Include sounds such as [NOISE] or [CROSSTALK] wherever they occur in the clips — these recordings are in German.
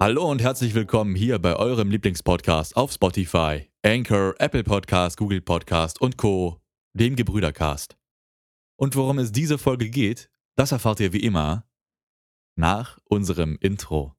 Hallo und herzlich willkommen hier bei eurem Lieblingspodcast auf Spotify, Anchor, Apple Podcast, Google Podcast und Co., dem Gebrüdercast. Und worum es diese Folge geht, das erfahrt ihr wie immer nach unserem Intro.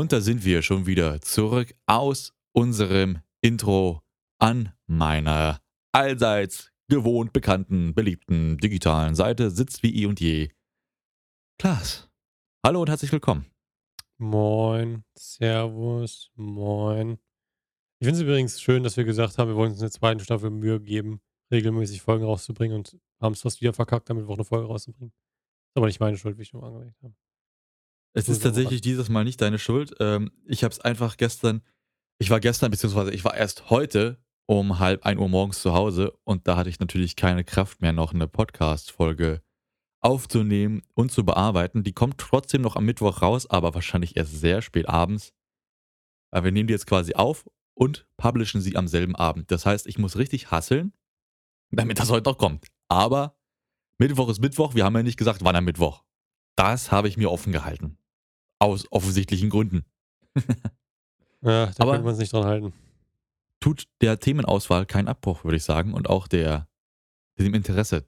Und da sind wir schon wieder zurück aus unserem Intro an meiner allseits gewohnt bekannten, beliebten digitalen Seite sitzt wie eh und je Klaas. Hallo und herzlich willkommen. Moin, Servus, moin. Ich finde es übrigens schön, dass wir gesagt haben, wir wollen uns in der zweiten Staffel Mühe geben, regelmäßig Folgen rauszubringen und haben es fast wieder verkackt, damit wir auch eine Folge rauszubringen. Ist aber nicht meine Schuld, wie ich schon angeregt habe. Es ist tatsächlich dieses Mal nicht deine Schuld. Ähm, ich habe es einfach gestern, ich war gestern, beziehungsweise ich war erst heute um halb ein Uhr morgens zu Hause und da hatte ich natürlich keine Kraft mehr, noch eine Podcast-Folge aufzunehmen und zu bearbeiten. Die kommt trotzdem noch am Mittwoch raus, aber wahrscheinlich erst sehr spät abends. Aber wir nehmen die jetzt quasi auf und publishen sie am selben Abend. Das heißt, ich muss richtig hasseln, damit das heute noch kommt. Aber Mittwoch ist Mittwoch. Wir haben ja nicht gesagt, wann am Mittwoch. Das habe ich mir offen gehalten. Aus offensichtlichen Gründen. [LAUGHS] ja, da Aber kann man es nicht dran halten. Tut der Themenauswahl keinen Abbruch, würde ich sagen. Und auch der, dem Interesse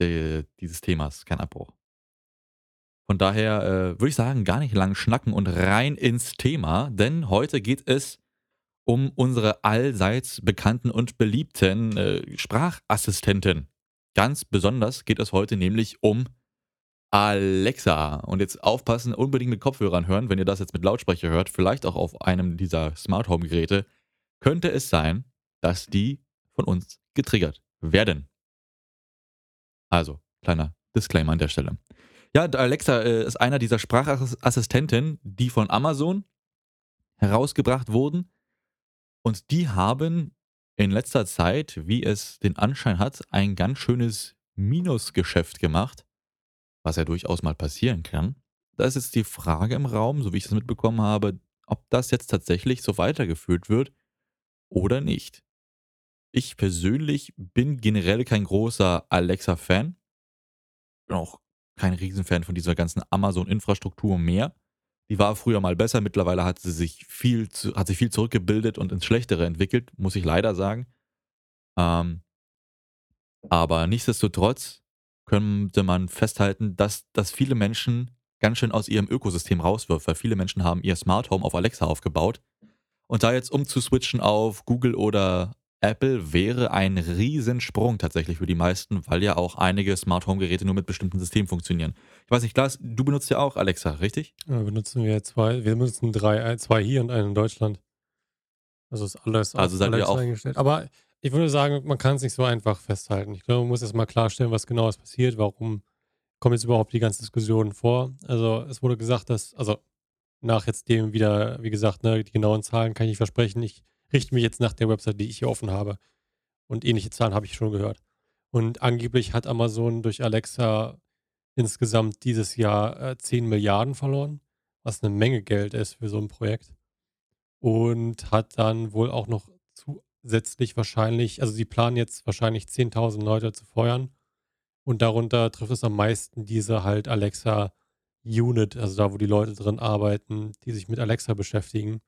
der, dieses Themas keinen Abbruch. Von daher äh, würde ich sagen, gar nicht lang schnacken und rein ins Thema, denn heute geht es um unsere allseits bekannten und beliebten äh, Sprachassistenten. Ganz besonders geht es heute nämlich um Alexa. Und jetzt aufpassen, unbedingt mit Kopfhörern hören, wenn ihr das jetzt mit Lautsprecher hört, vielleicht auch auf einem dieser Smart Home Geräte, könnte es sein, dass die von uns getriggert werden. Also, kleiner Disclaimer an der Stelle. Ja, Alexa äh, ist einer dieser Sprachassistenten, die von Amazon herausgebracht wurden. Und die haben in letzter Zeit, wie es den Anschein hat, ein ganz schönes Minusgeschäft gemacht was ja durchaus mal passieren kann. Da ist jetzt die Frage im Raum, so wie ich es mitbekommen habe, ob das jetzt tatsächlich so weitergeführt wird oder nicht. Ich persönlich bin generell kein großer Alexa-Fan. Bin auch kein Riesenfan von dieser ganzen Amazon-Infrastruktur mehr. Die war früher mal besser, mittlerweile hat sie sich viel, hat sich viel zurückgebildet und ins Schlechtere entwickelt, muss ich leider sagen. Ähm, aber nichtsdestotrotz könnte man festhalten, dass das viele Menschen ganz schön aus ihrem Ökosystem rauswirft, weil viele Menschen haben ihr Smart Home auf Alexa aufgebaut. Und da jetzt umzuswitchen auf Google oder Apple wäre ein Riesensprung tatsächlich für die meisten, weil ja auch einige Smart Home Geräte nur mit bestimmten Systemen funktionieren. Ich weiß nicht, Klaas, du benutzt ja auch Alexa, richtig? Ja, benutzen wir zwei. Wir benutzen drei, zwei hier und einen in Deutschland. Also ist alles also seid ihr auch eingestellt. Aber ich würde sagen, man kann es nicht so einfach festhalten. Ich glaube, man muss erst mal klarstellen, was genau ist passiert, warum kommt jetzt überhaupt die ganze Diskussion vor. Also es wurde gesagt, dass, also nach jetzt dem wieder, wie gesagt, ne, die genauen Zahlen kann ich nicht versprechen. Ich richte mich jetzt nach der Website, die ich hier offen habe. Und ähnliche Zahlen habe ich schon gehört. Und angeblich hat Amazon durch Alexa insgesamt dieses Jahr äh, 10 Milliarden verloren, was eine Menge Geld ist für so ein Projekt. Und hat dann wohl auch noch zusätzlich wahrscheinlich, also sie planen jetzt wahrscheinlich 10.000 Leute zu feuern. Und darunter trifft es am meisten diese halt Alexa Unit, also da, wo die Leute drin arbeiten, die sich mit Alexa beschäftigen.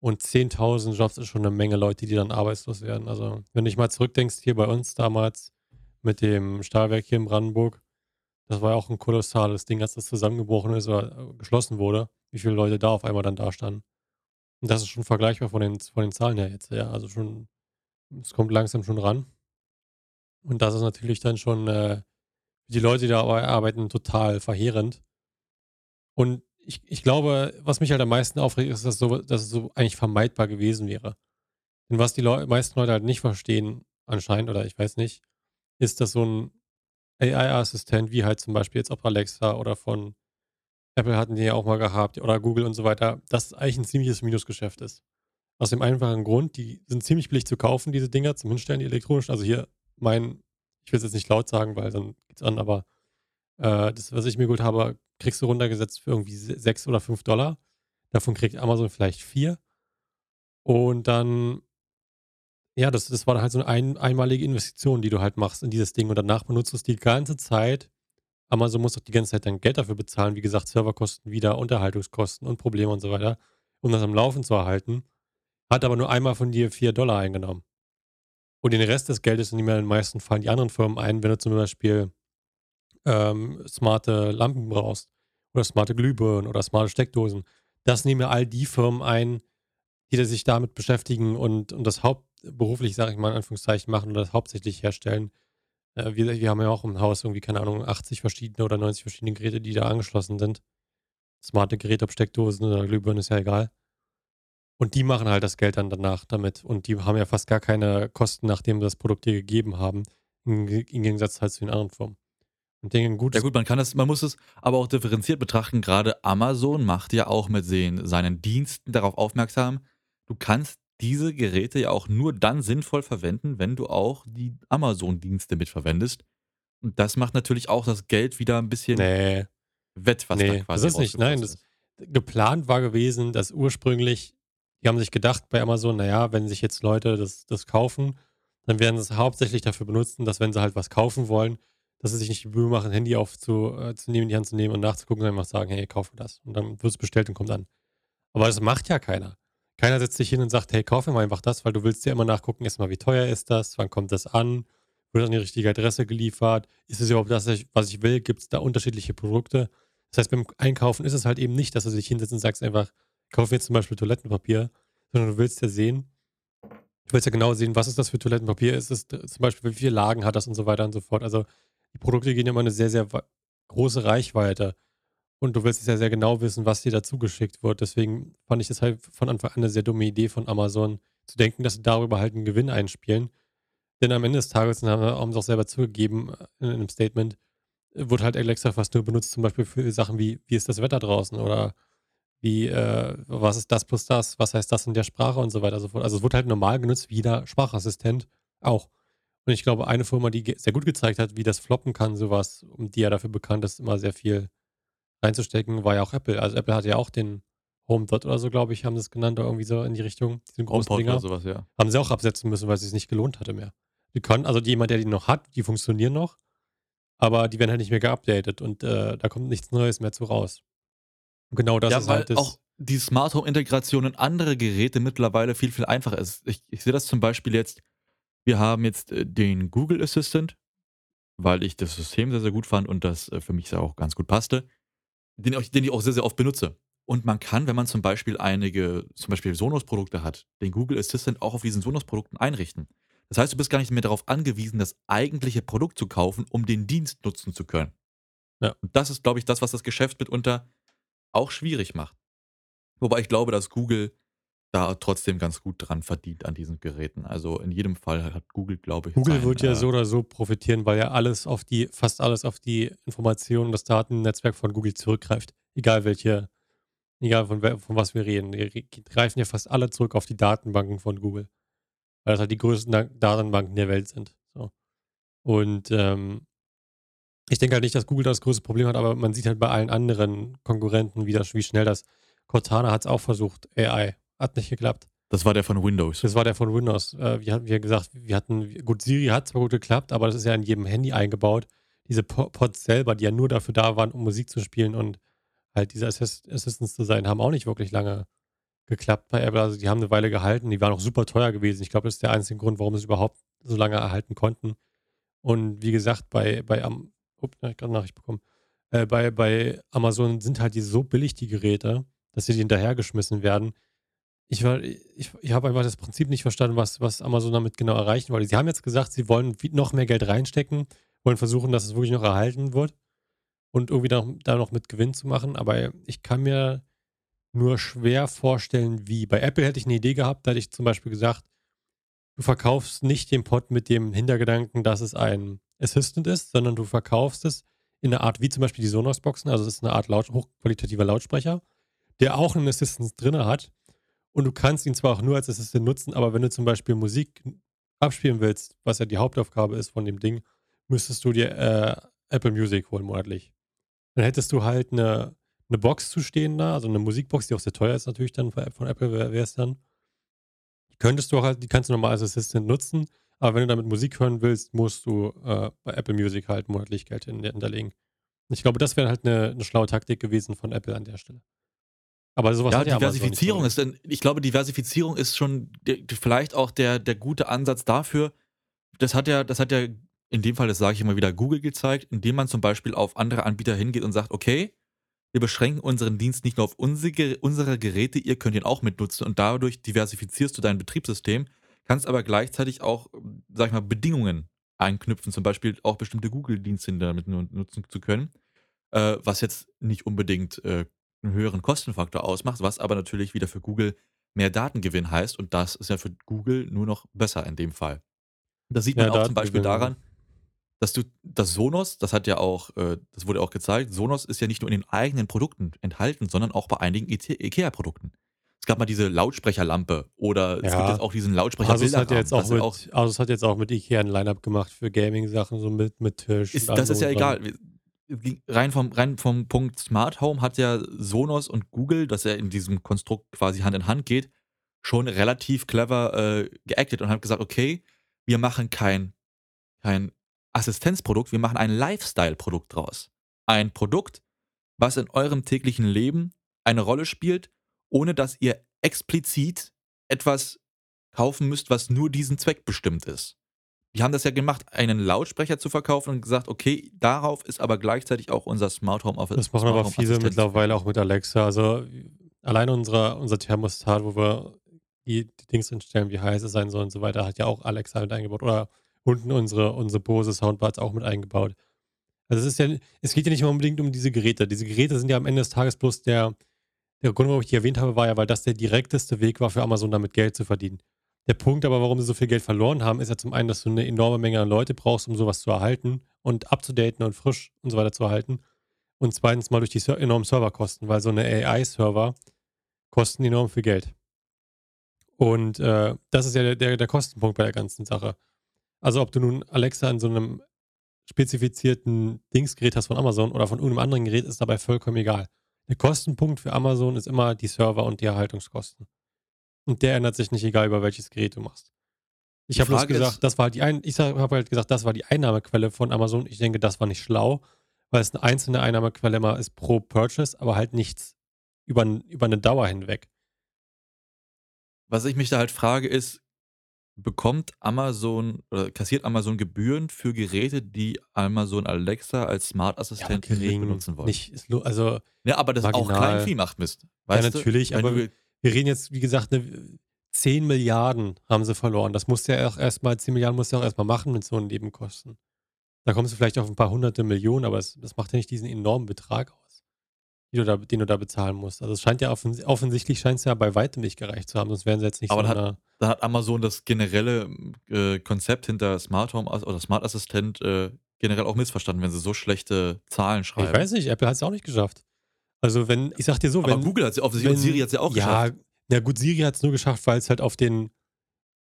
Und 10.000 Jobs ist schon eine Menge Leute, die dann arbeitslos werden. Also, wenn du dich mal zurückdenkst, hier bei uns damals mit dem Stahlwerk hier in Brandenburg, das war ja auch ein kolossales Ding, als das zusammengebrochen ist oder äh, geschlossen wurde, wie viele Leute da auf einmal dann da standen. Das ist schon vergleichbar von den, von den Zahlen her jetzt, ja. Also schon, es kommt langsam schon ran. Und das ist natürlich dann schon äh, die Leute, die da arbeiten, total verheerend. Und ich, ich glaube, was mich halt am meisten aufregt, ist, dass, so, dass es so eigentlich vermeidbar gewesen wäre. Denn was die Leu meisten Leute halt nicht verstehen, anscheinend, oder ich weiß nicht, ist, dass so ein AI-Assistent, wie halt zum Beispiel jetzt auch Alexa oder von Apple hatten die ja auch mal gehabt oder Google und so weiter, dass es eigentlich ein ziemliches Minusgeschäft ist. Aus dem einfachen Grund, die sind ziemlich billig zu kaufen, diese Dinger zum Hinstellen, die elektronischen. Also hier mein, ich will es jetzt nicht laut sagen, weil dann geht's an, aber äh, das, was ich mir geholt habe, kriegst du runtergesetzt für irgendwie sechs oder fünf Dollar. Davon kriegt Amazon vielleicht vier. Und dann, ja, das, das war halt so eine ein, einmalige Investition, die du halt machst in dieses Ding und danach benutzt du es die ganze Zeit. Amazon muss auch die ganze Zeit dein Geld dafür bezahlen. Wie gesagt, Serverkosten wieder, Unterhaltungskosten und Probleme und so weiter, um das am Laufen zu erhalten. Hat aber nur einmal von dir vier Dollar eingenommen. Und den Rest des Geldes nehmen ja in den meisten Fällen die anderen Firmen ein, wenn du zum Beispiel ähm, smarte Lampen brauchst oder smarte Glühbirnen oder smarte Steckdosen. Das nehmen ja all die Firmen ein, die sich damit beschäftigen und, und das hauptberuflich, sage ich mal in Anführungszeichen, machen oder das hauptsächlich herstellen. Äh, wir, wir haben ja auch im Haus irgendwie, keine Ahnung, 80 verschiedene oder 90 verschiedene Geräte, die da angeschlossen sind. Smarte Geräte, ob Steckdosen oder Glühbirnen, ist ja egal. Und die machen halt das Geld dann danach damit. Und die haben ja fast gar keine Kosten, nachdem wir das Produkt dir gegeben haben. Im, im Gegensatz halt zu den anderen Firmen. Und denken, gut. Ja gut, man kann das, man muss es aber auch differenziert betrachten. Gerade Amazon macht ja auch mit seinen Diensten darauf aufmerksam, du kannst diese Geräte ja auch nur dann sinnvoll verwenden, wenn du auch die Amazon-Dienste mitverwendest. Und das macht natürlich auch das Geld wieder ein bisschen nee. wett, was nee, da quasi das ist nicht. Nein, das geplant war gewesen, dass ursprünglich, die haben sich gedacht bei Amazon, naja, wenn sich jetzt Leute das, das kaufen, dann werden sie es hauptsächlich dafür benutzen, dass wenn sie halt was kaufen wollen, dass sie sich nicht die Mühe machen, Handy aufzunehmen, äh, die Hand zu nehmen und nachzugucken, sondern einfach sagen, hey, kaufe das. Und dann wird es bestellt und kommt an. Aber das macht ja keiner. Keiner setzt sich hin und sagt, hey, kauf mir mal einfach das, weil du willst ja immer nachgucken, erstmal, wie teuer ist das, wann kommt das an, wird an die richtige Adresse geliefert, ist es überhaupt das, was ich will, gibt es da unterschiedliche Produkte. Das heißt, beim Einkaufen ist es halt eben nicht, dass du dich hinsetzt und sagst einfach, kauf mir jetzt zum Beispiel Toilettenpapier, sondern du willst ja sehen, du willst ja genau sehen, was ist das für Toilettenpapier, ist es zum Beispiel, wie viele Lagen hat das und so weiter und so fort. Also die Produkte gehen immer eine sehr, sehr große Reichweite. Und du willst ja sehr genau wissen, was dir dazu geschickt wird. Deswegen fand ich das halt von Anfang an eine sehr dumme Idee von Amazon, zu denken, dass sie darüber halt einen Gewinn einspielen. Denn am Ende des Tages, und haben sie auch selber zugegeben äh, in einem Statement, wurde halt Alexa fast nur benutzt, zum Beispiel für Sachen wie, wie ist das Wetter draußen oder wie, äh, was ist das plus das, was heißt das in der Sprache und so weiter und so fort. Also es wurde halt normal genutzt, wie jeder Sprachassistent auch. Und ich glaube, eine Firma, die sehr gut gezeigt hat, wie das floppen kann, sowas, und die ja dafür bekannt ist, immer sehr viel reinzustecken, war ja auch Apple. Also Apple hat ja auch den HomeDot oder so, glaube ich, haben sie es genannt, oder irgendwie so in die Richtung. Diesen großen Dinger. Oder sowas, ja. Haben sie auch absetzen müssen, weil es sich nicht gelohnt hatte mehr. Die können, also jemand, der die noch hat, die funktionieren noch, aber die werden halt nicht mehr geupdatet und äh, da kommt nichts Neues mehr zu raus. Und genau das ja, ist halt das. Auch die Smart Home Integration in andere Geräte mittlerweile viel, viel einfacher ist. Ich, ich sehe das zum Beispiel jetzt, wir haben jetzt äh, den Google Assistant, weil ich das System sehr, sehr gut fand und das äh, für mich auch ganz gut passte den, den ich auch sehr, sehr oft benutze. Und man kann, wenn man zum Beispiel einige, zum Beispiel Sonos-Produkte hat, den Google Assistant auch auf diesen Sonos-Produkten einrichten. Das heißt, du bist gar nicht mehr darauf angewiesen, das eigentliche Produkt zu kaufen, um den Dienst nutzen zu können. Ja. Und das ist, glaube ich, das, was das Geschäft mitunter auch schwierig macht. Wobei ich glaube, dass Google da trotzdem ganz gut dran verdient an diesen Geräten. Also in jedem Fall hat Google, glaube ich. Google sein, wird ja äh, so oder so profitieren, weil ja alles auf die, fast alles auf die Informationen, das Datennetzwerk von Google zurückgreift. Egal welche, egal von, von was wir reden. Die greifen ja fast alle zurück auf die Datenbanken von Google. Weil das halt die größten Datenbanken der Welt sind. So. Und ähm, ich denke halt nicht, dass Google das größte Problem hat, aber man sieht halt bei allen anderen Konkurrenten, wie, das, wie schnell das. Cortana hat es auch versucht, AI hat nicht geklappt. Das war der von Windows. Das war der von Windows. Äh, wir hatten, wie gesagt, wir hatten, gut, Siri hat zwar gut geklappt, aber das ist ja in jedem Handy eingebaut. Diese Pods selber, die ja nur dafür da waren, um Musik zu spielen und halt diese Assist Assistants zu sein, haben auch nicht wirklich lange geklappt bei Apple. Also die haben eine Weile gehalten, die waren auch super teuer gewesen. Ich glaube, das ist der einzige Grund, warum sie es überhaupt so lange erhalten konnten. Und wie gesagt, bei, bei Am Ups, ich gerade Nachricht bekommen. Äh, bei, bei Amazon sind halt die so billig, die Geräte, dass sie die hinterhergeschmissen werden ich, ich, ich habe einfach das Prinzip nicht verstanden, was, was Amazon damit genau erreichen wollte. Sie haben jetzt gesagt, sie wollen noch mehr Geld reinstecken, wollen versuchen, dass es wirklich noch erhalten wird und irgendwie da, da noch mit Gewinn zu machen. Aber ich kann mir nur schwer vorstellen, wie. Bei Apple hätte ich eine Idee gehabt, da hätte ich zum Beispiel gesagt, du verkaufst nicht den Pod mit dem Hintergedanken, dass es ein Assistant ist, sondern du verkaufst es in der Art wie zum Beispiel die Sonos-Boxen. Also es ist eine Art laut, hochqualitativer Lautsprecher, der auch einen Assistant drin hat. Und du kannst ihn zwar auch nur als Assistant nutzen, aber wenn du zum Beispiel Musik abspielen willst, was ja die Hauptaufgabe ist von dem Ding, müsstest du dir äh, Apple Music holen monatlich. Dann hättest du halt eine, eine Box zu stehen da, also eine Musikbox, die auch sehr teuer ist natürlich dann von Apple wäre es dann. Die könntest du auch halt, die kannst du normal als Assistant nutzen, aber wenn du damit Musik hören willst, musst du äh, bei Apple Music halt monatlich Geld hinterlegen. Ich glaube, das wäre halt eine, eine schlaue Taktik gewesen von Apple an der Stelle. Aber sowas ja, hat ja Diversifizierung ist, denn ich glaube, Diversifizierung ist schon vielleicht auch der, der gute Ansatz dafür. Das hat ja, das hat ja in dem Fall, das sage ich immer wieder, Google gezeigt, indem man zum Beispiel auf andere Anbieter hingeht und sagt, okay, wir beschränken unseren Dienst nicht nur auf unsere, unsere Geräte, ihr könnt ihn auch mitnutzen und dadurch diversifizierst du dein Betriebssystem, kannst aber gleichzeitig auch, sag ich mal, Bedingungen einknüpfen, zum Beispiel auch bestimmte Google-Dienste damit nutzen zu können, äh, was jetzt nicht unbedingt äh, einen höheren Kostenfaktor ausmacht, was aber natürlich wieder für Google mehr Datengewinn heißt und das ist ja für Google nur noch besser in dem Fall. Das sieht man ja, auch zum Beispiel daran, dass du das Sonos, das hat ja auch, äh, das wurde auch gezeigt, Sonos ist ja nicht nur in den eigenen Produkten enthalten, sondern auch bei einigen IKEA-Produkten. Es gab mal diese Lautsprecherlampe oder es gibt jetzt auch diesen Lautsprecher Asus hat ja jetzt auch mit, auch, Asus hat jetzt auch mit IKEA ein Line-Up gemacht für Gaming-Sachen, so mit, mit Tisch. Ist, das ist ja egal. Rein vom, rein vom Punkt Smart Home hat ja Sonos und Google, dass er in diesem Konstrukt quasi Hand in Hand geht, schon relativ clever äh, geactet und hat gesagt, okay, wir machen kein, kein Assistenzprodukt, wir machen ein Lifestyle-Produkt draus. Ein Produkt, was in eurem täglichen Leben eine Rolle spielt, ohne dass ihr explizit etwas kaufen müsst, was nur diesen Zweck bestimmt ist. Die haben das ja gemacht, einen Lautsprecher zu verkaufen und gesagt, okay, darauf ist aber gleichzeitig auch unser Smart Home Office. Das machen aber viele mittlerweile auch mit Alexa. Also allein unsere, unser Thermostat, wo wir die, die Dings entstellen, wie heiß es sein soll und so weiter, hat ja auch Alexa mit eingebaut. Oder unten unsere, unsere Bose Soundbars auch mit eingebaut. Also es ist ja, es geht ja nicht unbedingt um diese Geräte. Diese Geräte sind ja am Ende des Tages bloß der, der Grund, warum ich die erwähnt habe, war ja, weil das der direkteste Weg war für Amazon, damit Geld zu verdienen. Der Punkt aber, warum sie so viel Geld verloren haben, ist ja zum einen, dass du eine enorme Menge an Leute brauchst, um sowas zu erhalten und abzudaten und frisch und so weiter zu erhalten. Und zweitens mal durch die enormen Serverkosten, weil so eine AI-Server kosten enorm viel Geld. Und äh, das ist ja der, der, der Kostenpunkt bei der ganzen Sache. Also ob du nun Alexa in so einem spezifizierten Dingsgerät hast von Amazon oder von irgendeinem anderen Gerät, ist dabei vollkommen egal. Der Kostenpunkt für Amazon ist immer die Server und die Erhaltungskosten. Und der ändert sich nicht, egal über welches Gerät du machst. Ich habe bloß gesagt, das war die ein ich habe halt gesagt, das war die Einnahmequelle von Amazon. Ich denke, das war nicht schlau, weil es eine einzelne Einnahmequelle immer ist pro Purchase, aber halt nichts über, über eine Dauer hinweg. Was ich mich da halt frage, ist, bekommt Amazon oder kassiert Amazon Gebühren für Geräte, die Amazon Alexa als Smart Assistent ja, benutzen wollen? Nicht, also ja, aber das marginal. auch klein viel macht Mist. ja, natürlich, du? aber wir, wir reden jetzt, wie gesagt, eine, 10 Milliarden haben sie verloren. Das musst du ja auch erstmal, 10 Milliarden musst du ja auch erstmal machen mit so einem Nebenkosten. Da kommst du vielleicht auf ein paar hunderte Millionen, aber es, das macht ja nicht diesen enormen Betrag aus du da, den du da bezahlen musst. Also es scheint ja offens offensichtlich scheint es ja bei weitem nicht gereicht zu haben, sonst wären sie jetzt nicht Aber so. Aber hat, dann hat Amazon das generelle äh, Konzept hinter Smart Home oder Smart Assistent äh, generell auch missverstanden, wenn sie so schlechte Zahlen schreiben. Ich weiß nicht, Apple hat es auch nicht geschafft. Also wenn, ich sag dir so, Aber wenn. Google hat es ja offensichtlich und Siri hat es ja auch ja, geschafft. Ja, gut, Siri hat es nur geschafft, weil es halt auf den,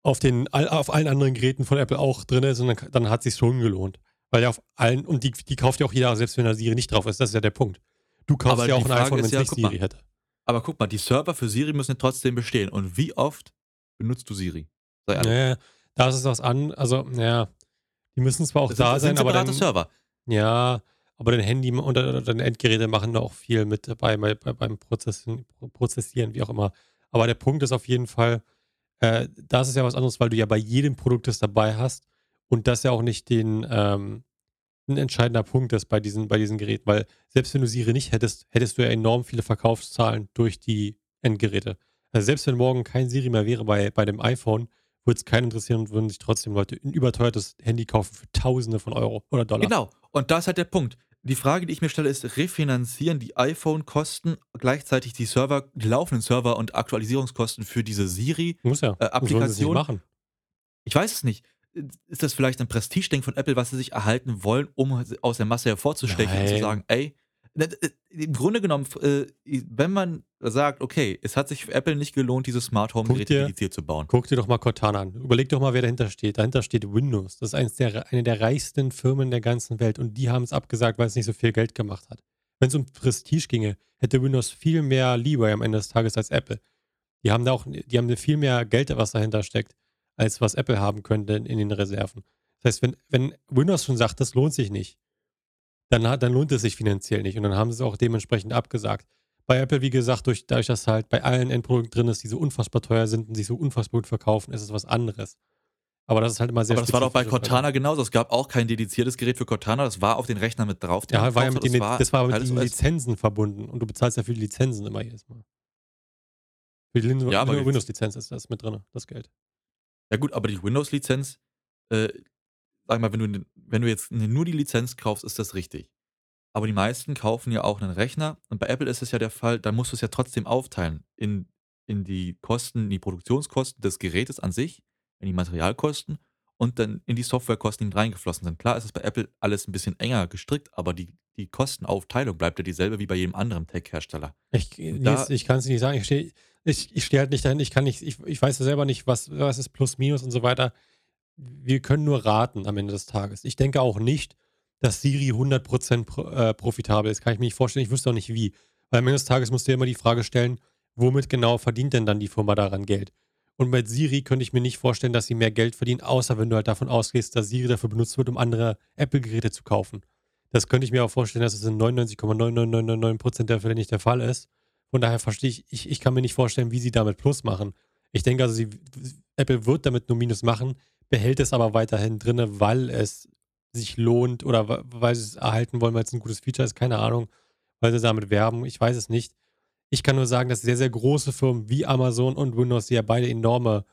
auf den, auf allen anderen Geräten von Apple auch drin ist und dann, dann hat es sich schon gelohnt. Weil ja auf allen, und die, die kauft ja auch jeder, selbst wenn da Siri nicht drauf ist. Das ist ja der Punkt. Du kaufst aber ja auch ein iPhone, wenn es ja, nicht Siri mal, hätte. Aber guck mal, die Server für Siri müssen ja trotzdem bestehen. Und wie oft benutzt du Siri? Sei ehrlich. Nee, da ist es was an. Also, ja, die müssen zwar auch das da sind, sein, aber dann, Server. Ja, aber dein Handy und deine Endgeräte machen da auch viel mit dabei bei, beim Prozessieren, Prozessieren, wie auch immer. Aber der Punkt ist auf jeden Fall, äh, das ist ja was anderes, weil du ja bei jedem Produkt das dabei hast und das ja auch nicht den, ähm, ein entscheidender Punkt ist bei diesen, bei diesen Geräten, weil selbst wenn du Siri nicht hättest, hättest du ja enorm viele Verkaufszahlen durch die Endgeräte. Also selbst wenn morgen kein Siri mehr wäre bei, bei dem iPhone, würde es keinen interessieren und würden sich trotzdem Leute ein überteuertes Handy kaufen für Tausende von Euro oder Dollar. Genau, und das ist halt der Punkt. Die Frage, die ich mir stelle, ist, refinanzieren die iPhone-Kosten gleichzeitig die Server, die laufenden Server und Aktualisierungskosten für diese Siri-Applikation? Ja. Äh, machen. Ich weiß es nicht ist das vielleicht ein Prestigeding von Apple, was sie sich erhalten wollen, um aus der Masse hervorzustechen und zu Nein. sagen, ey, im Grunde genommen, äh, wenn man sagt, okay, es hat sich für Apple nicht gelohnt, diese Smart Home Geräte dediziert zu bauen. Guck dir doch mal Cortana an. Überleg doch mal, wer dahinter steht. Dahinter steht Windows. Das ist eines der, eine der reichsten Firmen der ganzen Welt. Und die haben es abgesagt, weil es nicht so viel Geld gemacht hat. Wenn es um Prestige ginge, hätte Windows viel mehr Leeway am Ende des Tages als Apple. Die haben da auch, die haben viel mehr Geld, was dahinter steckt, als was Apple haben könnte in den Reserven. Das heißt, wenn, wenn Windows schon sagt, das lohnt sich nicht, dann, hat, dann lohnt es sich finanziell nicht. Und dann haben sie es auch dementsprechend abgesagt. Bei Apple, wie gesagt, durch, dadurch, dass halt bei allen Endprodukten drin ist, die so unfassbar teuer sind und sich so unfassbar gut verkaufen, ist es was anderes. Aber das ist halt immer sehr Aber das war doch bei spezifisch. Cortana genauso. Es gab auch kein dediziertes Gerät für Cortana. Das war auf den Rechner mit drauf. Ja, war ja mit hat. den, das war mit den. Lizenzen verbunden. Und du bezahlst ja für die Lizenzen immer jedes Mal. Für die Lin- Ja, Windows-Lizenz ist das mit drin, das Geld. Ja gut, aber die Windows-Lizenz, äh, sag mal, wenn du, wenn du jetzt nur die Lizenz kaufst, ist das richtig. Aber die meisten kaufen ja auch einen Rechner und bei Apple ist es ja der Fall, da musst du es ja trotzdem aufteilen in, in die Kosten, die Produktionskosten des Gerätes an sich, in die Materialkosten und dann in die Softwarekosten, die mit reingeflossen sind. Klar ist es bei Apple alles ein bisschen enger gestrickt, aber die, die Kostenaufteilung bleibt ja dieselbe wie bei jedem anderen Tech-Hersteller. Ich, Da- Nils, ich kann es nicht sagen. Ich stehe ich, ich steh halt nicht dahin. Ich kann nicht, ich, ich weiß ja selber nicht, was, was ist Plus, Minus und so weiter. Wir können nur raten am Ende des Tages. Ich denke auch nicht, dass Siri 100% pro, äh, profitabel ist. Kann ich mir nicht vorstellen. Ich wüsste auch nicht wie. Weil am Ende des Tages musst du dir immer die Frage stellen, womit genau verdient denn dann die Firma daran Geld? Und bei Siri könnte ich mir nicht vorstellen, dass sie mehr Geld verdient, außer wenn du halt davon ausgehst, dass Siri dafür benutzt wird, um andere Apple-Geräte zu kaufen. Das könnte ich mir auch vorstellen, dass es in 99,9999% der Fälle nicht der Fall ist. Von daher verstehe ich, ich, ich kann mir nicht vorstellen, wie sie damit Plus machen. Ich denke also, sie, Apple wird damit nur Minus machen, behält es aber weiterhin drin, weil es sich lohnt oder weil sie es erhalten wollen, weil es ein gutes Feature ist, keine Ahnung, weil sie damit werben, ich weiß es nicht. Ich kann nur sagen, dass sehr, sehr große Firmen wie Amazon und Windows, die ja beide enorme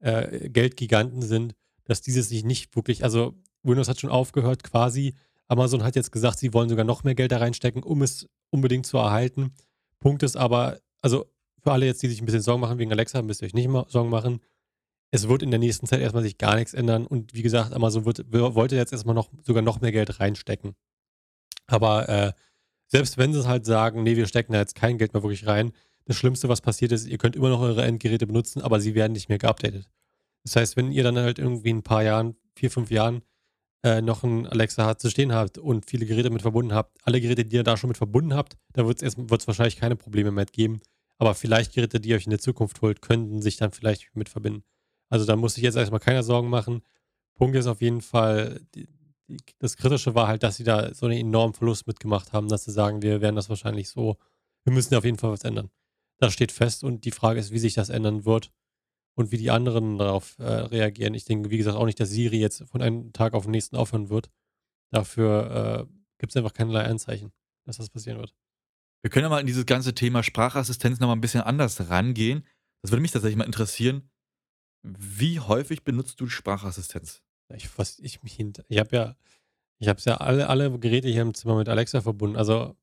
äh, Geldgiganten sind, dass dieses sich nicht wirklich, also Windows hat schon aufgehört quasi. Amazon hat jetzt gesagt, sie wollen sogar noch mehr Geld da reinstecken, um es unbedingt zu erhalten. Punkt ist aber, also für alle jetzt, die sich ein bisschen Sorgen machen wegen Alexa, müsst ihr euch nicht mal Sorgen machen. Es wird in der nächsten Zeit erstmal sich gar nichts ändern und wie gesagt, Amazon wird, wollte jetzt erstmal noch sogar noch mehr Geld reinstecken. Aber äh, selbst wenn sie es halt sagen, nee, wir stecken da jetzt kein Geld mehr wirklich rein, das Schlimmste, was passiert ist, ihr könnt immer noch eure Endgeräte benutzen, aber sie werden nicht mehr geupdatet. Das heißt, wenn ihr dann halt irgendwie in ein paar Jahren, vier, fünf Jahren, äh, noch ein Alexa zu stehen habt und viele Geräte mit verbunden habt, alle Geräte, die ihr da schon mit verbunden habt, da wird es wahrscheinlich keine Probleme mehr geben. Aber vielleicht Geräte, die ihr euch in der Zukunft holt, könnten sich dann vielleicht mit verbinden. Also da muss sich jetzt erstmal keiner Sorgen machen. Punkt ist auf jeden Fall, die, die, das Kritische war halt, dass sie da so einen enormen Verlust mitgemacht haben, dass sie sagen, wir werden das wahrscheinlich so, wir müssen auf jeden Fall was ändern. Das steht fest und die Frage ist, wie sich das ändern wird und wie die anderen darauf äh, reagieren. Ich denke, wie gesagt, auch nicht, dass Siri jetzt von einem Tag auf den nächsten aufhören wird. Dafür äh, gibt es einfach keinerlei Anzeichen, dass das passieren wird. Wir können ja mal in dieses ganze Thema Sprachassistenz nochmal ein bisschen anders rangehen. Das würde mich tatsächlich mal interessieren. Wie häufig benutzt du die Sprachassistenz? Ich, was, ich, mich hinter, ich habe ja, ich habe ja alle, alle Geräte hier im Zimmer mit Alexa verbunden. Also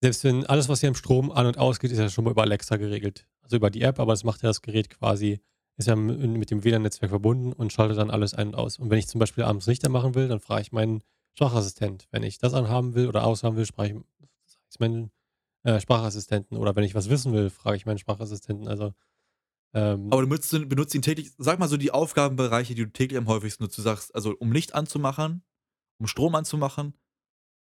selbst wenn alles, was hier im Strom an und ausgeht, ist ja schon mal über Alexa geregelt. Also über die App, aber das macht ja das Gerät quasi, ist ja mit dem WLAN-Netzwerk verbunden und schaltet dann alles ein und aus. Und wenn ich zum Beispiel abends Lichter machen will, dann frage ich meinen Sprachassistent. Wenn ich das anhaben will oder aushaben will, frage ich meinen äh, Sprachassistenten. Oder wenn ich was wissen will, frage ich meinen Sprachassistenten. Also ähm, Aber du benutzt, benutzt ihn täglich, sag mal so die Aufgabenbereiche, die du täglich am häufigsten nutzt. Du sagst, also um Licht anzumachen, um Strom anzumachen.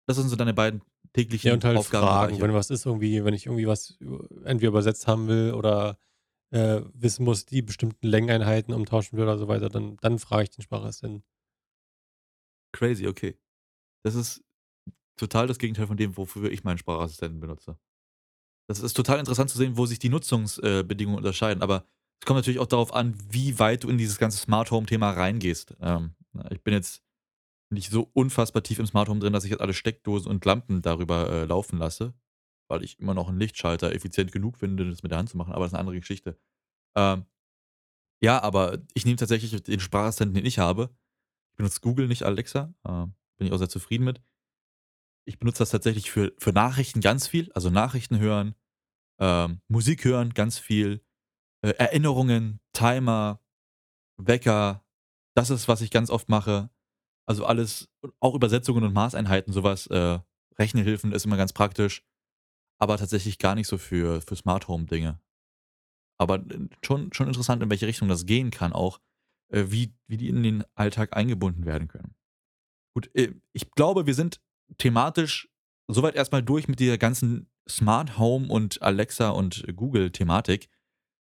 Das sind so deine beiden täglichen Ja, und halt Aufgabenbereiche. Fragen, wenn was ist irgendwie, wenn ich irgendwie was entweder übersetzt haben will oder äh, wissen muss, die bestimmten Längeneinheiten umtauschen will oder so weiter, dann, dann frage ich den Sprachassistenten. Crazy, okay. Das ist total das Gegenteil von dem, wofür ich meinen Sprachassistenten benutze. Das ist total interessant zu sehen, wo sich die Nutzungsbedingungen unterscheiden. Aber es kommt natürlich auch darauf an, wie weit du in dieses ganze Smart Home-Thema reingehst. Ähm, ich bin jetzt nicht so unfassbar tief im Smart Home drin, dass ich jetzt alle Steckdosen und Lampen darüber äh, laufen lasse, weil ich immer noch einen Lichtschalter effizient genug finde, das mit der Hand zu machen. Aber das ist eine andere Geschichte. Ähm, ja, aber ich nehme tatsächlich den Sprachassistenten, den ich habe. Ich benutze Google, nicht Alexa. Äh, bin ich auch sehr zufrieden mit. Ich benutze das tatsächlich für, für Nachrichten ganz viel. Also Nachrichten hören, ähm, Musik hören ganz viel, äh, Erinnerungen, Timer, Wecker, Das ist, was ich ganz oft mache. Also alles, auch Übersetzungen und Maßeinheiten, sowas, äh, Rechenhilfen ist immer ganz praktisch, aber tatsächlich gar nicht so für, für Smart Home Dinge. Aber äh, schon, schon interessant, in welche Richtung das gehen kann, auch äh, wie, wie die in den Alltag eingebunden werden können. Gut, äh, ich glaube, wir sind thematisch soweit erstmal durch mit dieser ganzen Smart Home und Alexa und Google-Thematik.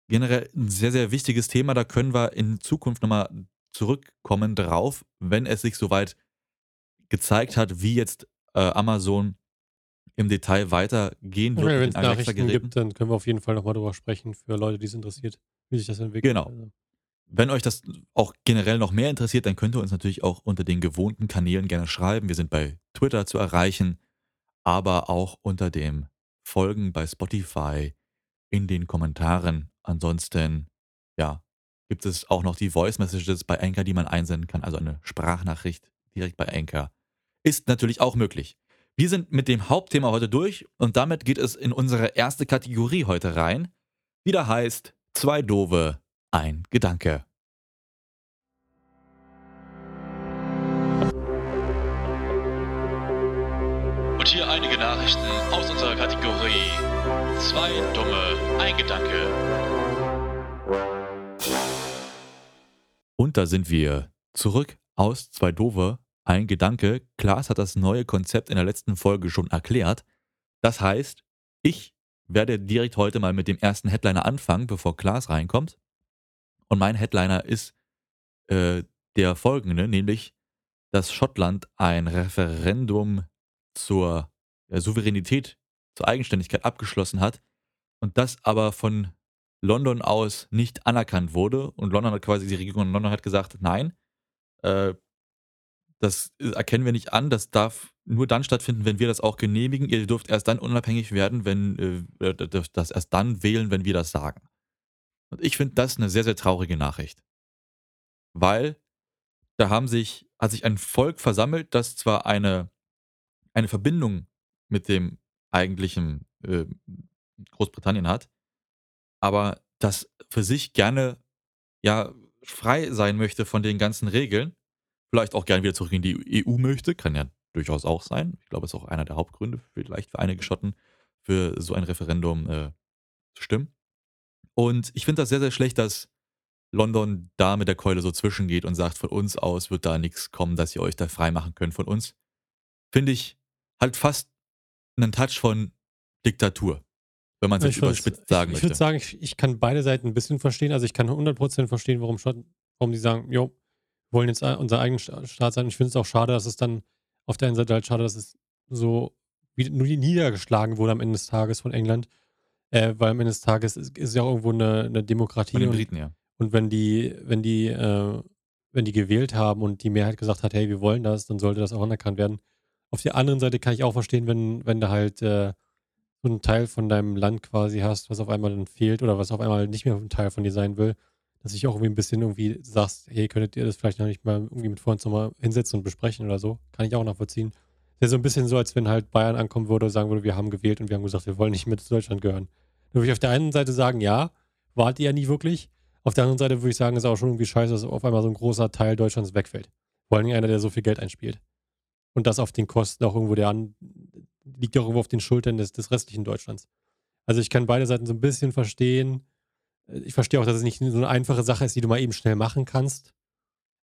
Generell ein sehr, sehr wichtiges Thema. Da können wir in Zukunft nochmal zurückkommen drauf, wenn es sich soweit gezeigt hat, wie jetzt äh, Amazon im Detail weitergehen wird. Ja, wenn es Nachrichten gibt, dann können wir auf jeden Fall nochmal drüber sprechen für Leute, die es interessiert, wie sich das entwickelt. Genau. Also. Wenn euch das auch generell noch mehr interessiert, dann könnt ihr uns natürlich auch unter den gewohnten Kanälen gerne schreiben. Wir sind bei Twitter zu erreichen, aber auch unter dem Folgen bei Spotify in den Kommentaren. Ansonsten, ja, gibt es auch noch die Voice Messages bei Anchor, die man einsenden kann, also eine Sprachnachricht direkt bei Anchor. Ist natürlich auch möglich. Wir sind mit dem Hauptthema heute durch und damit geht es in unsere erste Kategorie heute rein, die da heißt Zwei Dove, ein Gedanke. Und hier einige Nachrichten aus unserer Kategorie Zwei Dumme, ein Gedanke. Und da sind wir zurück aus Zwei Dove, ein Gedanke. Klaas hat das neue Konzept in der letzten Folge schon erklärt. Das heißt, ich werde direkt heute mal mit dem ersten Headliner anfangen, bevor Klaas reinkommt. Und mein Headliner ist äh, der folgende, nämlich, dass Schottland ein Referendum zur äh, Souveränität, zur Eigenständigkeit abgeschlossen hat und das aber von London aus nicht anerkannt wurde. Und London hat quasi, die Regierung in London hat gesagt, nein, äh, das erkennen wir nicht an, das darf nur dann stattfinden, wenn wir das auch genehmigen. Ihr dürft erst dann unabhängig werden, wenn äh, das erst dann wählen, wenn wir das sagen. Und ich finde das eine sehr, sehr traurige Nachricht. Weil da haben sich, hat sich ein Volk versammelt, das zwar eine, eine Verbindung mit dem eigentlichen äh, Großbritannien hat, aber das für sich gerne ja frei sein möchte von den ganzen Regeln, vielleicht auch gerne wieder zurück in die EU möchte, kann ja durchaus auch sein. Ich glaube, es ist auch einer der Hauptgründe, vielleicht für einige Schotten, für so ein Referendum äh, zu stimmen. Und ich finde das sehr, sehr schlecht, dass London da mit der Keule so zwischengeht und sagt, von uns aus wird da nichts kommen, dass ihr euch da frei machen könnt von uns. Finde ich halt fast einen Touch von Diktatur, wenn man es jetzt überspitzt sagen ich, möchte. Ich würde sagen, ich, ich, kann beide Seiten ein bisschen verstehen. Also ich kann 100% verstehen, warum, warum die sagen, jo, wir wollen jetzt unser eigener Staat sein. Ich finde es auch schade, dass es dann auf der einen Seite halt schade, dass es so wie, nur niedergeschlagen wurde am Ende des Tages von England äh, weil am Ende des Tages ist, ist ja auch irgendwo eine, eine Demokratie. Von den Briten, ja. Und wenn die, wenn die, äh, wenn die gewählt haben und die Mehrheit gesagt hat, hey, wir wollen das, dann sollte das auch anerkannt werden. Auf der anderen Seite kann ich auch verstehen, wenn, wenn du halt äh, so einen Teil von deinem Land quasi hast, was auf einmal dann fehlt oder was auf einmal nicht mehr ein Teil von dir sein will, dass ich auch irgendwie ein bisschen irgendwie sagst, hey, könntet ihr das vielleicht noch nicht mal irgendwie mit Freunden nochmal hinsetzen und besprechen oder so? Kann ich auch nachvollziehen. Wäre so ein bisschen so, als wenn halt Bayern ankommen würde und sagen würde, wir haben gewählt und wir haben gesagt, wir wollen nicht mehr zu Deutschland gehören. Da würde ich auf der einen Seite sagen, ja, wart ihr ja nie wirklich. Auf der anderen Seite würde ich sagen, ist auch schon irgendwie scheiße, dass auf einmal so ein großer Teil Deutschlands wegfällt. Vor allem einer, der so viel Geld einspielt. Und das auf den Kosten auch irgendwo der an, liegt auch irgendwo auf den Schultern des, des restlichen Deutschlands. Also ich kann beide Seiten so ein bisschen verstehen. Ich verstehe auch, dass es nicht so eine einfache Sache ist, die du mal eben schnell machen kannst.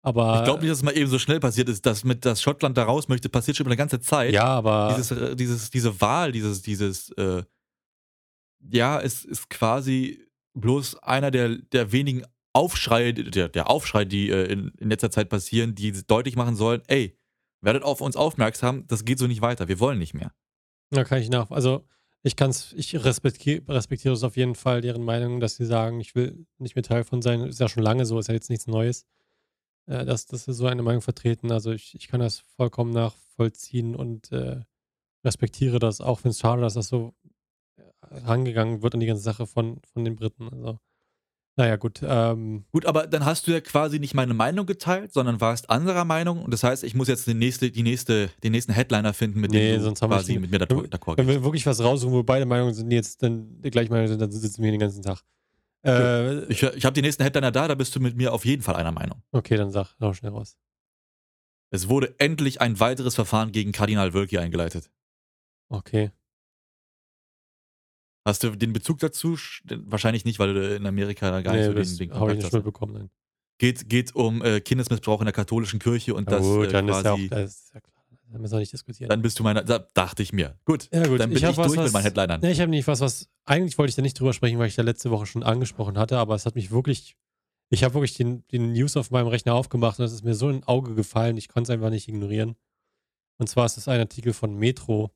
Aber ich glaube nicht, dass es mal eben so schnell passiert ist, dass mit dass Schottland da raus möchte, passiert schon eine ganze Zeit. Ja, aber dieses, äh, dieses, diese Wahl, dieses, dieses, äh, ja, es ist quasi bloß einer der, der wenigen Aufschreie, der, der Aufschrei, die äh, in, in letzter Zeit passieren, die deutlich machen sollen, ey, werdet auf uns aufmerksam, das geht so nicht weiter, wir wollen nicht mehr. Da kann ich nach. Also ich kann's, ich respektiere, respektiere es auf jeden Fall, deren Meinung, dass sie sagen, ich will nicht mehr Teil von sein. Ist ja schon lange so, ist ja jetzt nichts Neues äh, dass, dass wir so eine Meinung vertreten. Also ich, ich kann das vollkommen nachvollziehen und äh, respektiere das, auch wenn es schade, dass das so rangegangen wird an die ganze Sache von, von den Briten. Also, naja, gut. Ähm, gut, aber dann hast du ja quasi nicht meine Meinung geteilt, sondern warst anderer Meinung. Und das heißt, ich muss jetzt die nächste, die nächste, den nächsten Headliner finden, mit nee, dem du sonst quasi mit mir d'accord Wenn wir wirklich was raussuchen, wo beide Meinungen sind, die jetzt dann die gleiche Meinung sind, dann sitzen wir hier den ganzen Tag. Äh, Ich, ich habe die nächsten Headliner da, da bist du mit mir auf jeden Fall einer Meinung. okay, dann sag noch schnell raus. Es wurde endlich ein weiteres Verfahren gegen Kardinal Wölki eingeleitet. Okay. Hast du den Bezug dazu? Sch- Wahrscheinlich nicht, weil du in Amerika da gar nicht nee, so das den, den habe ich Kontakt nicht hast. ne? mitbekommen. Nein. Geht, geht um äh, Kindesmissbrauch in der katholischen Kirche und Ja, das gut, äh, dann ist ja auch, quasi. das ist ja klar. Da müssen wir nicht diskutieren. dann bist du meiner. Da dachte ich mir. Gut, Ja, gut, dann bin ich ich, durch was- mit meinen Headlinern. Ne, ich habe nicht was, was. Eigentlich wollte ich da nicht drüber sprechen, weil ich da letzte Woche schon angesprochen hatte, aber es hat mich wirklich. Ich habe wirklich den, den News auf meinem Rechner aufgemacht und es ist mir so ins Auge gefallen, ich konnte es einfach nicht ignorieren. Und zwar ist es ein Artikel von Metro,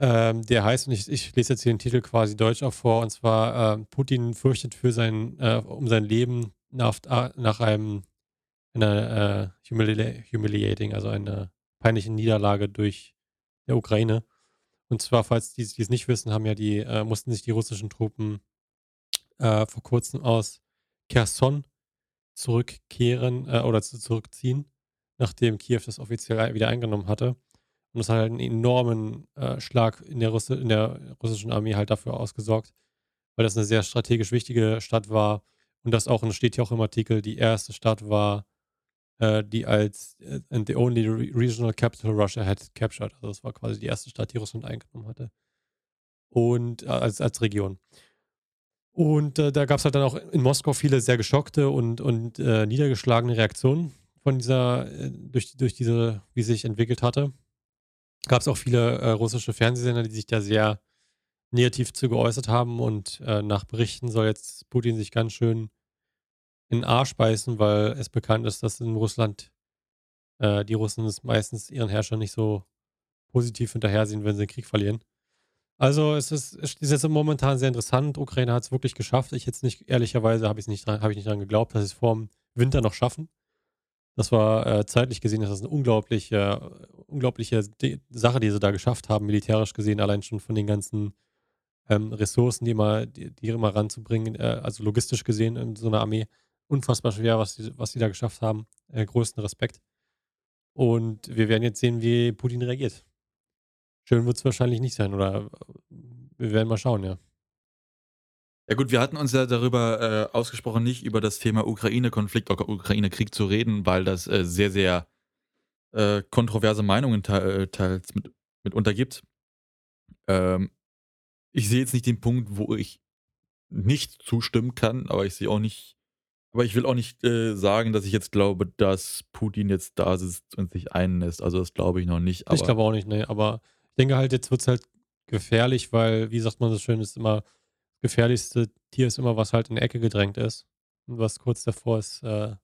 ähm, der heißt, und ich, ich lese jetzt hier den Titel quasi deutsch auch vor, und zwar ähm, Putin fürchtet für sein, äh, um sein Leben nach, nach einem einer äh, humili humiliating, also einer peinlichen Niederlage durch der Ukraine. Und zwar, falls die die es nicht wissen, haben ja die, äh, mussten sich die russischen Truppen äh, vor kurzem aus Kherson zurückkehren äh, oder zu, zurückziehen, nachdem Kiew das offiziell wieder eingenommen hatte. Und das hat halt einen enormen äh, Schlag in der, Russi in der russischen Armee halt dafür ausgesorgt, weil das eine sehr strategisch wichtige Stadt war. Und das auch, und steht hier auch im Artikel, die erste Stadt war, äh, die als äh, and the only re regional capital Russia had captured. Also das war quasi die erste Stadt, die Russland eingenommen hatte. Und äh, als, als Region. Und äh, da gab es halt dann auch in Moskau viele sehr geschockte und, und äh, niedergeschlagene Reaktionen von dieser, äh, durch, durch diese, wie sich entwickelt hatte. Gab es auch viele äh, russische Fernsehsender, die sich da sehr negativ zu geäußert haben und äh, nach Berichten soll jetzt Putin sich ganz schön in den Arsch beißen, weil es bekannt ist, dass in Russland äh, die Russen es meistens ihren Herrscher nicht so positiv hinterhersehen, wenn sie den Krieg verlieren. Also es ist, es ist jetzt momentan sehr interessant. Ukraine hat es wirklich geschafft. Ich jetzt nicht, ehrlicherweise habe ich nicht dran, habe ich nicht dran geglaubt, dass sie es vor dem Winter noch schaffen. Das war äh, zeitlich gesehen, das ist eine unglaubliche, unglaubliche Sache, die sie da geschafft haben, militärisch gesehen, allein schon von den ganzen ähm, Ressourcen, die immer, die, die immer ranzubringen, äh, also logistisch gesehen in so einer Armee. Unfassbar schwer, was die, was die da geschafft haben. Äh, größten Respekt. Und wir werden jetzt sehen, wie Putin reagiert. Schön wird es wahrscheinlich nicht sein, oder äh, wir werden mal schauen, ja. Ja gut, wir hatten uns ja darüber äh, ausgesprochen, nicht über das Thema Ukraine-Konflikt oder Ukraine-Krieg zu reden, weil das äh, sehr, sehr äh, kontroverse Meinungen te äh, teils mit, mitunter gibt. Ähm, ich sehe jetzt nicht den Punkt, wo ich nicht zustimmen kann, aber ich sehe auch nicht, aber ich will auch nicht äh, sagen, dass ich jetzt glaube, dass Putin jetzt da sitzt und sich einlässt. Also das glaube ich noch nicht. Ich glaube auch nicht, ne. Aber ich denke halt, jetzt wird es halt gefährlich, weil, wie sagt man so schön, ist immer, das gefährlichste Tier ist immer, was halt in die Ecke gedrängt ist. Und was kurz davor ist, äh,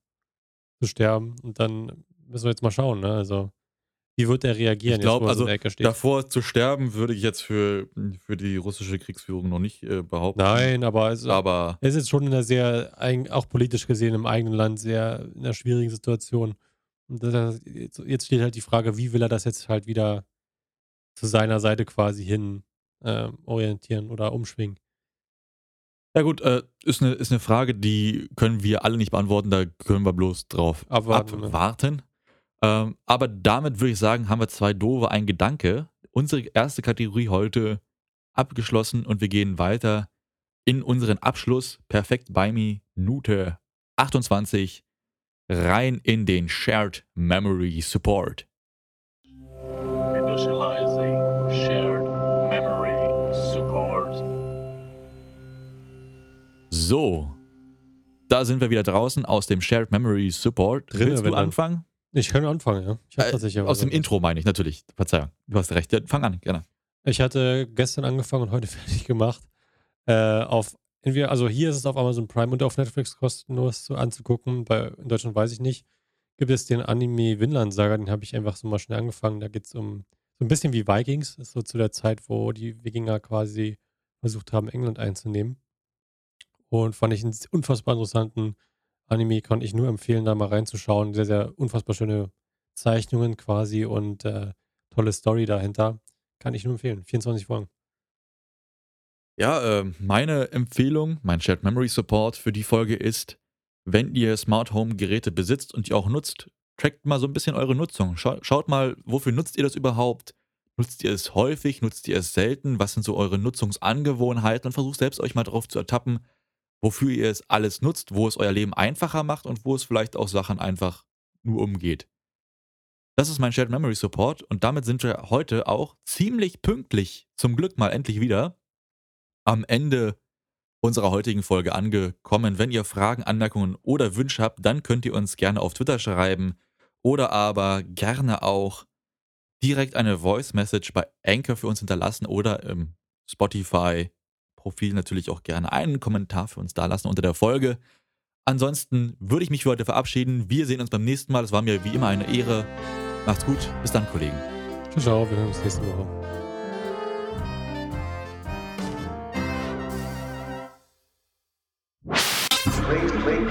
zu sterben. Und dann müssen wir jetzt mal schauen, ne? Also, wie wird er reagieren, Ich glaub, jetzt, wo so also, davor zu sterben, würde ich jetzt für, für die russische Kriegsführung noch nicht äh, behaupten. Nein, aber es, Aber er ist jetzt schon in einer sehr, auch politisch gesehen im eigenen Land, sehr in einer schwierigen Situation. Und das, jetzt steht halt die Frage, wie will er das jetzt halt wieder zu seiner Seite quasi hin ähm, orientieren oder umschwingen? Ja gut, äh, ist, eine, ist eine Frage, die können wir alle nicht beantworten, da können wir bloß drauf Abwarten, ne? Ähm, aber damit würde ich sagen, haben wir zwei doofe, ein Gedanke. Unsere erste Kategorie heute abgeschlossen und wir gehen weiter in unseren Abschluss. Perfekt bei mir, Minute 28, rein in den Shared Memory Support. Initializing shared memory support. So, da sind wir wieder draußen aus dem Shared Memory Support. Drinne, Willst du anfangen? Ich kann anfangen, ja. Ich, hab Äh, tatsächlich aus dem. Intro meine ich natürlich. Verzeihung. Du hast recht. Ja, fang an, gerne. Ich hatte gestern angefangen und heute [LAUGHS] fertig gemacht. Äh, auf entweder, also hier ist es auf Amazon Prime und auf Netflix kostenlos zu, anzugucken. Bei, in Deutschland weiß ich nicht. Gibt es den Anime Vinland Saga, den habe ich einfach so mal schnell angefangen. Da geht es um so ein bisschen wie Vikings. Ist so zu der Zeit, wo die Wikinger quasi versucht haben, England einzunehmen. Und fand ich einen unfassbar interessanten Anime, konnte ich nur empfehlen, da mal reinzuschauen. Sehr, sehr unfassbar schöne Zeichnungen quasi und äh, tolle Story dahinter. Kann ich nur empfehlen. 24 Folgen. Ja, äh, meine Empfehlung, mein Shared Memory Support für die Folge ist, wenn ihr Smart Home Geräte besitzt und die auch nutzt, trackt mal so ein bisschen eure Nutzung. Schau, schaut mal, wofür nutzt ihr das überhaupt? Nutzt ihr es häufig? Nutzt ihr es selten? Was sind so eure Nutzungsangewohnheiten? Und versucht selbst euch mal drauf zu ertappen, wofür ihr es alles nutzt, wo es euer Leben einfacher macht und wo es vielleicht auch Sachen einfach nur umgeht. Das ist mein Shared Memory Support und damit sind wir heute auch ziemlich pünktlich, zum Glück mal endlich wieder, am Ende unserer heutigen Folge angekommen. Wenn ihr Fragen, Anmerkungen oder Wünsche habt, dann könnt ihr uns gerne auf Twitter schreiben oder aber gerne auch direkt eine Voice Message bei Anchor für uns hinterlassen oder im Spotify Profil natürlich auch gerne einen Kommentar für uns dalassen unter der Folge. Ansonsten würde ich mich für heute verabschieden. Wir sehen uns beim nächsten Mal. Es war mir wie immer eine Ehre. Macht's gut. Bis dann, Kollegen. Ciao, ciao. Wir hören uns nächste Woche. Please, please.